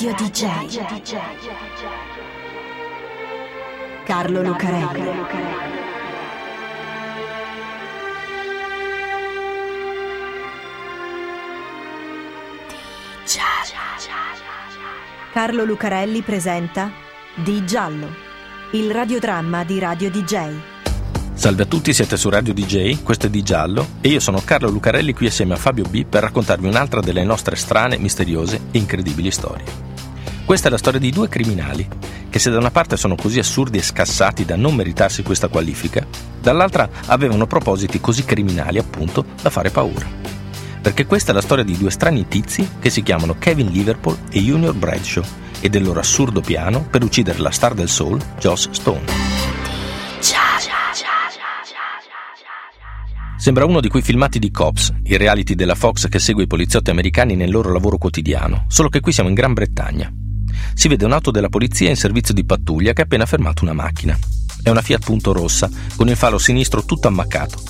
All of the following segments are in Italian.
Radio DJ. Carlo Lucarelli. Carlo Lucarelli presenta Di Giallo, il radiodramma di Radio DJ. Salve a tutti, siete su Radio DJ, questo è Di Giallo e io sono Carlo Lucarelli qui assieme a Fabio B per raccontarvi un'altra delle nostre strane, misteriose e incredibili storie. Questa è la storia di due criminali che se da una parte sono così assurdi e scassati da non meritarsi questa qualifica, dall'altra avevano propositi così criminali appunto da fare paura. Perché questa è la storia di due strani tizi che si chiamano Kevin Liverpool e Junior Bradshaw e del loro assurdo piano per uccidere la star del soul, Joss Stone. Sembra uno di quei filmati di Cops, il reality della Fox che segue i poliziotti americani nel loro lavoro quotidiano, solo che qui siamo in Gran Bretagna. Si vede un'auto della polizia in servizio di pattuglia che ha appena fermato una macchina. È una Fiat Punto rossa, con il faro sinistro tutto ammaccato.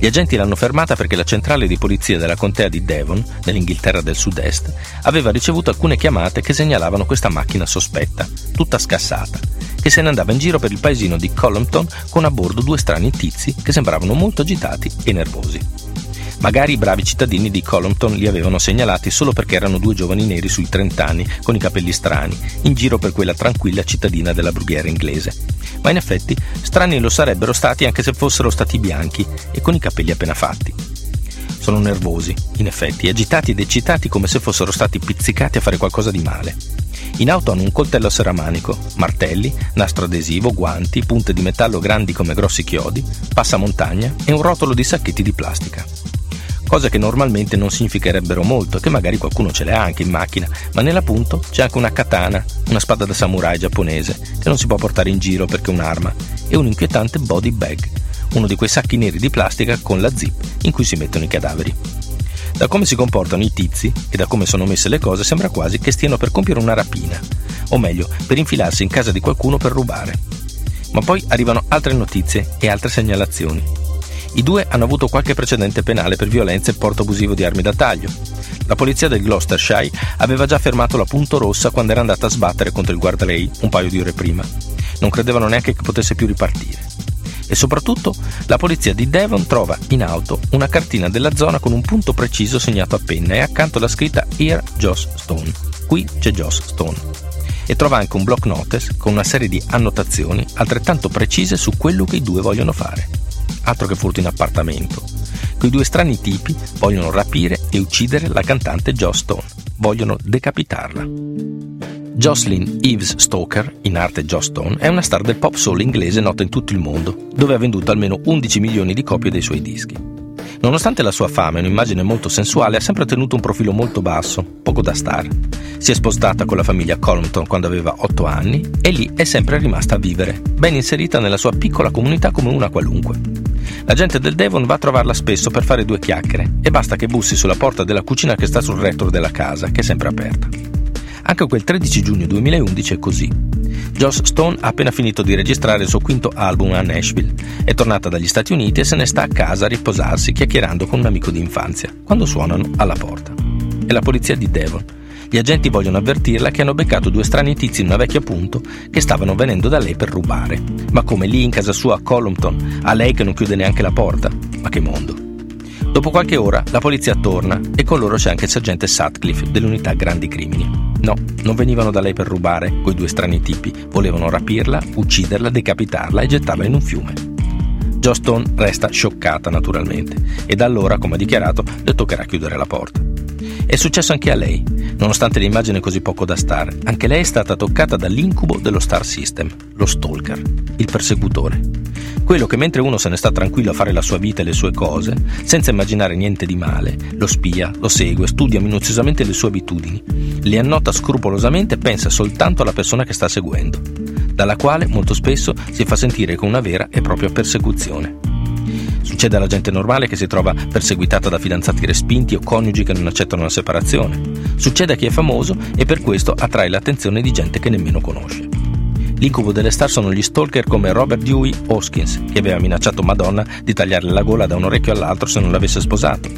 Gli agenti l'hanno fermata perché la centrale di polizia della contea di Devon, nell'Inghilterra del Sud-Est, aveva ricevuto alcune chiamate che segnalavano questa macchina sospetta, tutta scassata, che se ne andava in giro per il paesino di Collompton con a bordo due strani tizi che sembravano molto agitati e nervosi. Magari i bravi cittadini di Collompton li avevano segnalati solo perché erano due giovani neri sui 30 anni con i capelli strani, in giro per quella tranquilla cittadina della brughiera inglese. Ma in effetti strani lo sarebbero stati anche se fossero stati bianchi e con i capelli appena fatti. Sono nervosi, in effetti, agitati ed eccitati come se fossero stati pizzicati a fare qualcosa di male. In auto hanno un coltello a seramanico, martelli, nastro adesivo, guanti, punte di metallo grandi come grossi chiodi, passamontagna e un rotolo di sacchetti di plastica. Cose che normalmente non significherebbero molto, che magari qualcuno ce l'ha anche in macchina, ma nell'appunto c'è anche una katana, una spada da samurai giapponese, che non si può portare in giro perché è un'arma, e un inquietante body bag, uno di quei sacchi neri di plastica con la zip in cui si mettono i cadaveri. Da come si comportano i tizi e da come sono messe le cose sembra quasi che stiano per compiere una rapina, o meglio, per infilarsi in casa di qualcuno per rubare. Ma poi arrivano altre notizie e altre segnalazioni. I due hanno avuto qualche precedente penale per violenza e porto abusivo di armi da taglio. La polizia del Gloucestershire aveva già fermato la Punto Rossa quando era andata a sbattere contro il guardrail un paio di ore prima. Non credevano neanche che potesse più ripartire e soprattutto la polizia di Devon trova in auto una cartina della zona con un punto preciso segnato a penna e accanto la scritta Here Joss Stone. Qui c'è Joss Stone. E trova anche un block notice con una serie di annotazioni altrettanto precise su quello che i due vogliono fare. Altro che furto in appartamento. Quei due strani tipi vogliono rapire e uccidere la cantante Joss Stone. Vogliono decapitarla. Jocelyn Eves Stoker, in arte Joss Stone, è una star del pop soul inglese nota in tutto il mondo, dove ha venduto almeno 11 milioni di copie dei suoi dischi. Nonostante la sua fama e un'immagine molto sensuale, ha sempre tenuto un profilo molto basso, poco da star. Si è spostata con la famiglia Colmpton quando aveva 8 anni e lì è sempre rimasta a vivere, ben inserita nella sua piccola comunità come una qualunque. La gente del Devon va a trovarla spesso per fare due chiacchiere e basta che bussi sulla porta della cucina che sta sul retro della casa, che è sempre aperta. Anche quel 13 giugno 2011 è così. Joss Stone ha appena finito di registrare il suo quinto album a Nashville, è tornata dagli Stati Uniti e se ne sta a casa a riposarsi chiacchierando con un amico di infanzia, quando suonano alla porta. È la polizia di Devon. Gli agenti vogliono avvertirla che hanno beccato due strani tizi in una vecchia punto che stavano venendo da lei per rubare. Ma come lì in casa sua a Collumpton, a lei che non chiude neanche la porta? Ma che mondo! Dopo qualche ora la polizia torna e con loro c'è anche il sergente Sutcliffe dell'unità Grandi Crimini. No, non venivano da lei per rubare, quei due strani tipi. Volevano rapirla, ucciderla, decapitarla e gettarla in un fiume. Jo Stone resta scioccata naturalmente e da allora, come ha dichiarato, le toccherà chiudere la porta. È successo anche a lei, nonostante l'immagine così poco da star. Anche lei è stata toccata dall'incubo dello star system, lo stalker, il persecutore. Quello che mentre uno se ne sta tranquillo a fare la sua vita e le sue cose, senza immaginare niente di male, lo spia, lo segue, studia minuziosamente le sue abitudini, le annota scrupolosamente e pensa soltanto alla persona che sta seguendo, dalla quale molto spesso si fa sentire con una vera e propria persecuzione. Succede alla gente normale che si trova perseguitata da fidanzati respinti o coniugi che non accettano la separazione. Succede a chi è famoso e per questo attrae l'attenzione di gente che nemmeno conosce. L'incubo delle star sono gli stalker come Robert Dewey Hoskins, che aveva minacciato Madonna di tagliarle la gola da un orecchio all'altro se non l'avesse sposato,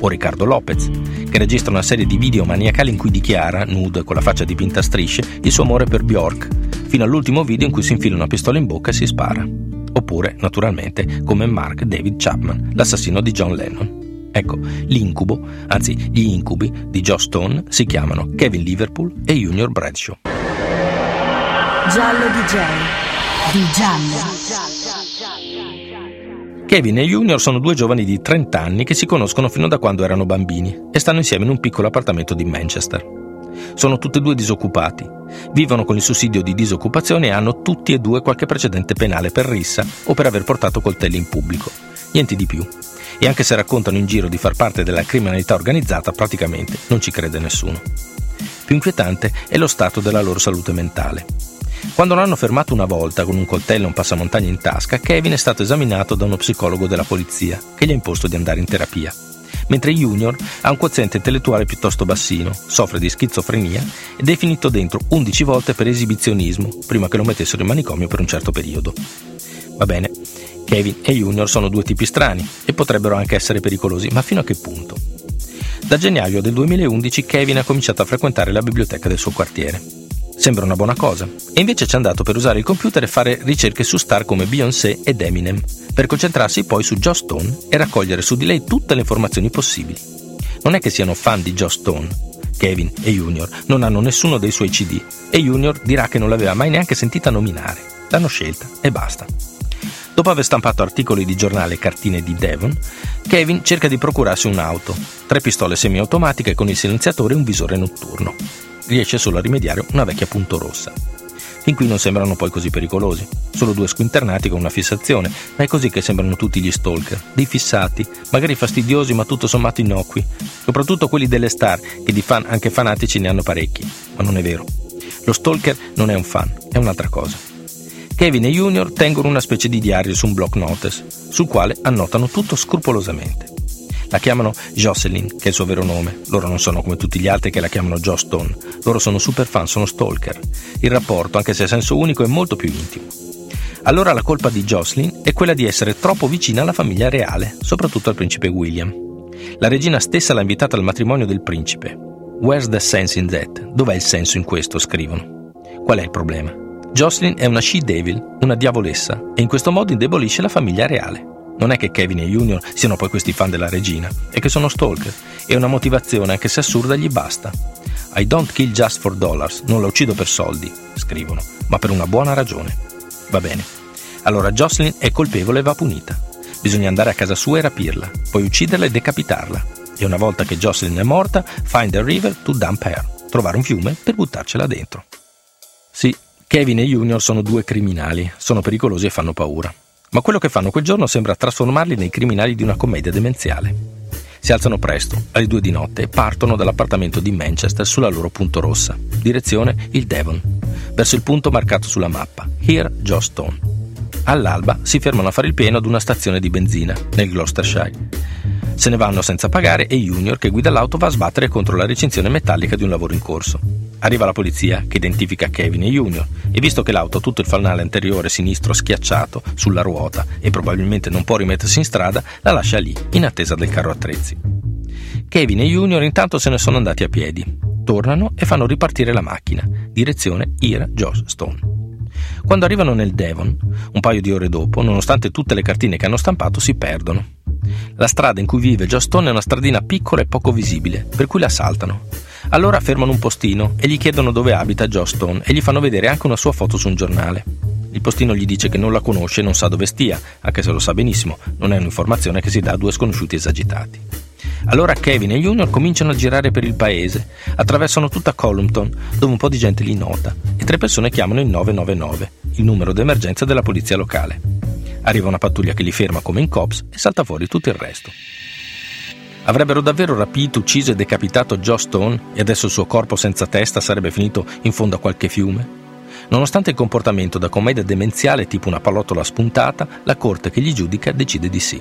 o Riccardo Lopez, che registra una serie di video maniacali in cui dichiara, nude con la faccia dipinta a strisce, il suo amore per Bjork, fino all'ultimo video in cui si infila una pistola in bocca e si spara. Oppure, naturalmente, come Mark David Chapman, l'assassino di John Lennon. Ecco, l'incubo, anzi gli incubi di Joe Stone si chiamano Kevin Liverpool e Junior Bradshaw. Giallo DJ. Di giallo. Kevin e Junior sono due giovani di 30 anni che si conoscono fino da quando erano bambini e stanno insieme in un piccolo appartamento di Manchester. Sono tutti e due disoccupati, vivono con il sussidio di disoccupazione e hanno tutti e due qualche precedente penale per rissa o per aver portato coltelli in pubblico. Niente di più. E anche se raccontano in giro di far parte della criminalità organizzata, praticamente non ci crede nessuno. Più inquietante è lo stato della loro salute mentale. Quando l'hanno fermato una volta con un coltello e un passamontagna in tasca, Kevin è stato esaminato da uno psicologo della polizia che gli ha imposto di andare in terapia. Mentre Junior ha un quoziente intellettuale piuttosto bassino, soffre di schizofrenia ed è finito dentro 11 volte per esibizionismo prima che lo mettessero in manicomio per un certo periodo. Va bene, Kevin e Junior sono due tipi strani e potrebbero anche essere pericolosi, ma fino a che punto? Da gennaio del 2011 Kevin ha cominciato a frequentare la biblioteca del suo quartiere. Sembra una buona cosa. E invece ci è andato per usare il computer e fare ricerche su star come Beyoncé ed Eminem, per concentrarsi poi su Joe Stone e raccogliere su di lei tutte le informazioni possibili. Non è che siano fan di Joe Stone. Kevin e Junior non hanno nessuno dei suoi CD e Junior dirà che non l'aveva mai neanche sentita nominare. L'hanno scelta e basta. Dopo aver stampato articoli di giornale e cartine di Devon, Kevin cerca di procurarsi un'auto, tre pistole semiautomatiche con il silenziatore e un visore notturno riesce solo a rimediare una vecchia punto rossa. Fin qui non sembrano poi così pericolosi, solo due squinternati con una fissazione, ma è così che sembrano tutti gli stalker, dei fissati, magari fastidiosi ma tutto sommato innocui, soprattutto quelli delle star, che di fan anche fanatici ne hanno parecchi, ma non è vero. Lo stalker non è un fan, è un'altra cosa. Kevin e Junior tengono una specie di diario su un block notice, sul quale annotano tutto scrupolosamente. La chiamano Jocelyn, che è il suo vero nome. Loro non sono come tutti gli altri che la chiamano Joe Stone. Loro sono super fan, sono stalker. Il rapporto, anche se a senso unico, è molto più intimo. Allora la colpa di Jocelyn è quella di essere troppo vicina alla famiglia reale, soprattutto al principe William. La regina stessa l'ha invitata al matrimonio del principe. Where's the sense in that? Dov'è il senso in questo? scrivono. Qual è il problema? Jocelyn è una she-devil, una diavolessa, e in questo modo indebolisce la famiglia reale. Non è che Kevin e Junior siano poi questi fan della regina, è che sono stalker e una motivazione, anche se assurda, gli basta. I don't kill just for dollars, non la uccido per soldi, scrivono, ma per una buona ragione. Va bene. Allora Jocelyn è colpevole e va punita. Bisogna andare a casa sua e rapirla, poi ucciderla e decapitarla. E una volta che Jocelyn è morta, find a river to dump her, trovare un fiume per buttarcela dentro. Sì, Kevin e Junior sono due criminali, sono pericolosi e fanno paura ma quello che fanno quel giorno sembra trasformarli nei criminali di una commedia demenziale. Si alzano presto, alle due di notte, e partono dall'appartamento di Manchester sulla loro punto rossa, direzione il Devon, verso il punto marcato sulla mappa, Here Joe Stone. All'alba si fermano a fare il pieno ad una stazione di benzina, nel Gloucestershire. Se ne vanno senza pagare e Junior, che guida l'auto, va a sbattere contro la recinzione metallica di un lavoro in corso. Arriva la polizia che identifica Kevin e Junior e visto che l'auto ha tutto il fanale anteriore sinistro schiacciato sulla ruota e probabilmente non può rimettersi in strada, la lascia lì, in attesa del carro attrezzi. Kevin e Junior intanto se ne sono andati a piedi. Tornano e fanno ripartire la macchina, direzione Ira Josh Stone. Quando arrivano nel Devon, un paio di ore dopo, nonostante tutte le cartine che hanno stampato, si perdono. La strada in cui vive Joe Stone è una stradina piccola e poco visibile, per cui la saltano. Allora fermano un postino e gli chiedono dove abita Joe Stone e gli fanno vedere anche una sua foto su un giornale. Il postino gli dice che non la conosce e non sa dove stia, anche se lo sa benissimo, non è un'informazione che si dà a due sconosciuti esagitati. Allora Kevin e Junior cominciano a girare per il paese, attraversano tutta Columton, dove un po' di gente li nota, e tre persone chiamano il 999, il numero d'emergenza della polizia locale. Arriva una pattuglia che li ferma come in cops e salta fuori tutto il resto. Avrebbero davvero rapito, ucciso e decapitato Joe Stone e adesso il suo corpo senza testa sarebbe finito in fondo a qualche fiume? Nonostante il comportamento da commedia demenziale tipo una pallottola spuntata, la corte che gli giudica decide di sì.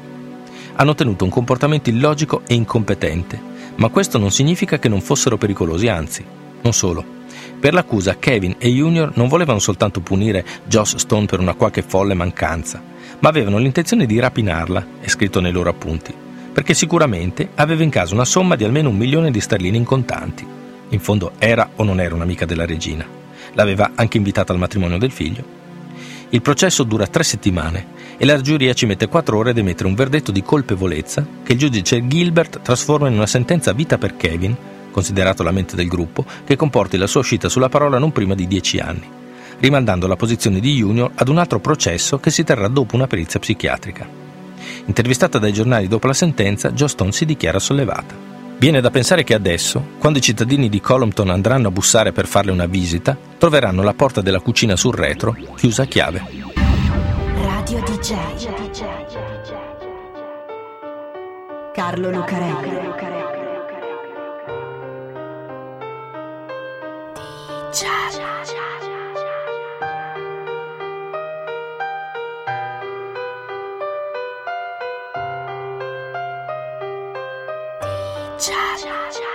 Hanno tenuto un comportamento illogico e incompetente, ma questo non significa che non fossero pericolosi, anzi. Non solo. Per l'accusa Kevin e Junior non volevano soltanto punire Joss Stone per una qualche folle mancanza, ma avevano l'intenzione di rapinarla, è scritto nei loro appunti, perché sicuramente aveva in casa una somma di almeno un milione di sterline in contanti. In fondo era o non era un'amica della regina. L'aveva anche invitata al matrimonio del figlio. Il processo dura tre settimane e la giuria ci mette quattro ore ad emettere un verdetto di colpevolezza che il giudice Gilbert trasforma in una sentenza vita per Kevin, considerato la mente del gruppo, che comporti la sua uscita sulla parola non prima di dieci anni, rimandando la posizione di Junior ad un altro processo che si terrà dopo una perizia psichiatrica. Intervistata dai giornali dopo la sentenza, Johnston si dichiara sollevata. Viene da pensare che adesso, quando i cittadini di Colompton andranno a bussare per farle una visita, troveranno la porta della cucina sul retro chiusa a chiave. Radio DJ. Carlo Lucarelli. DJ. cha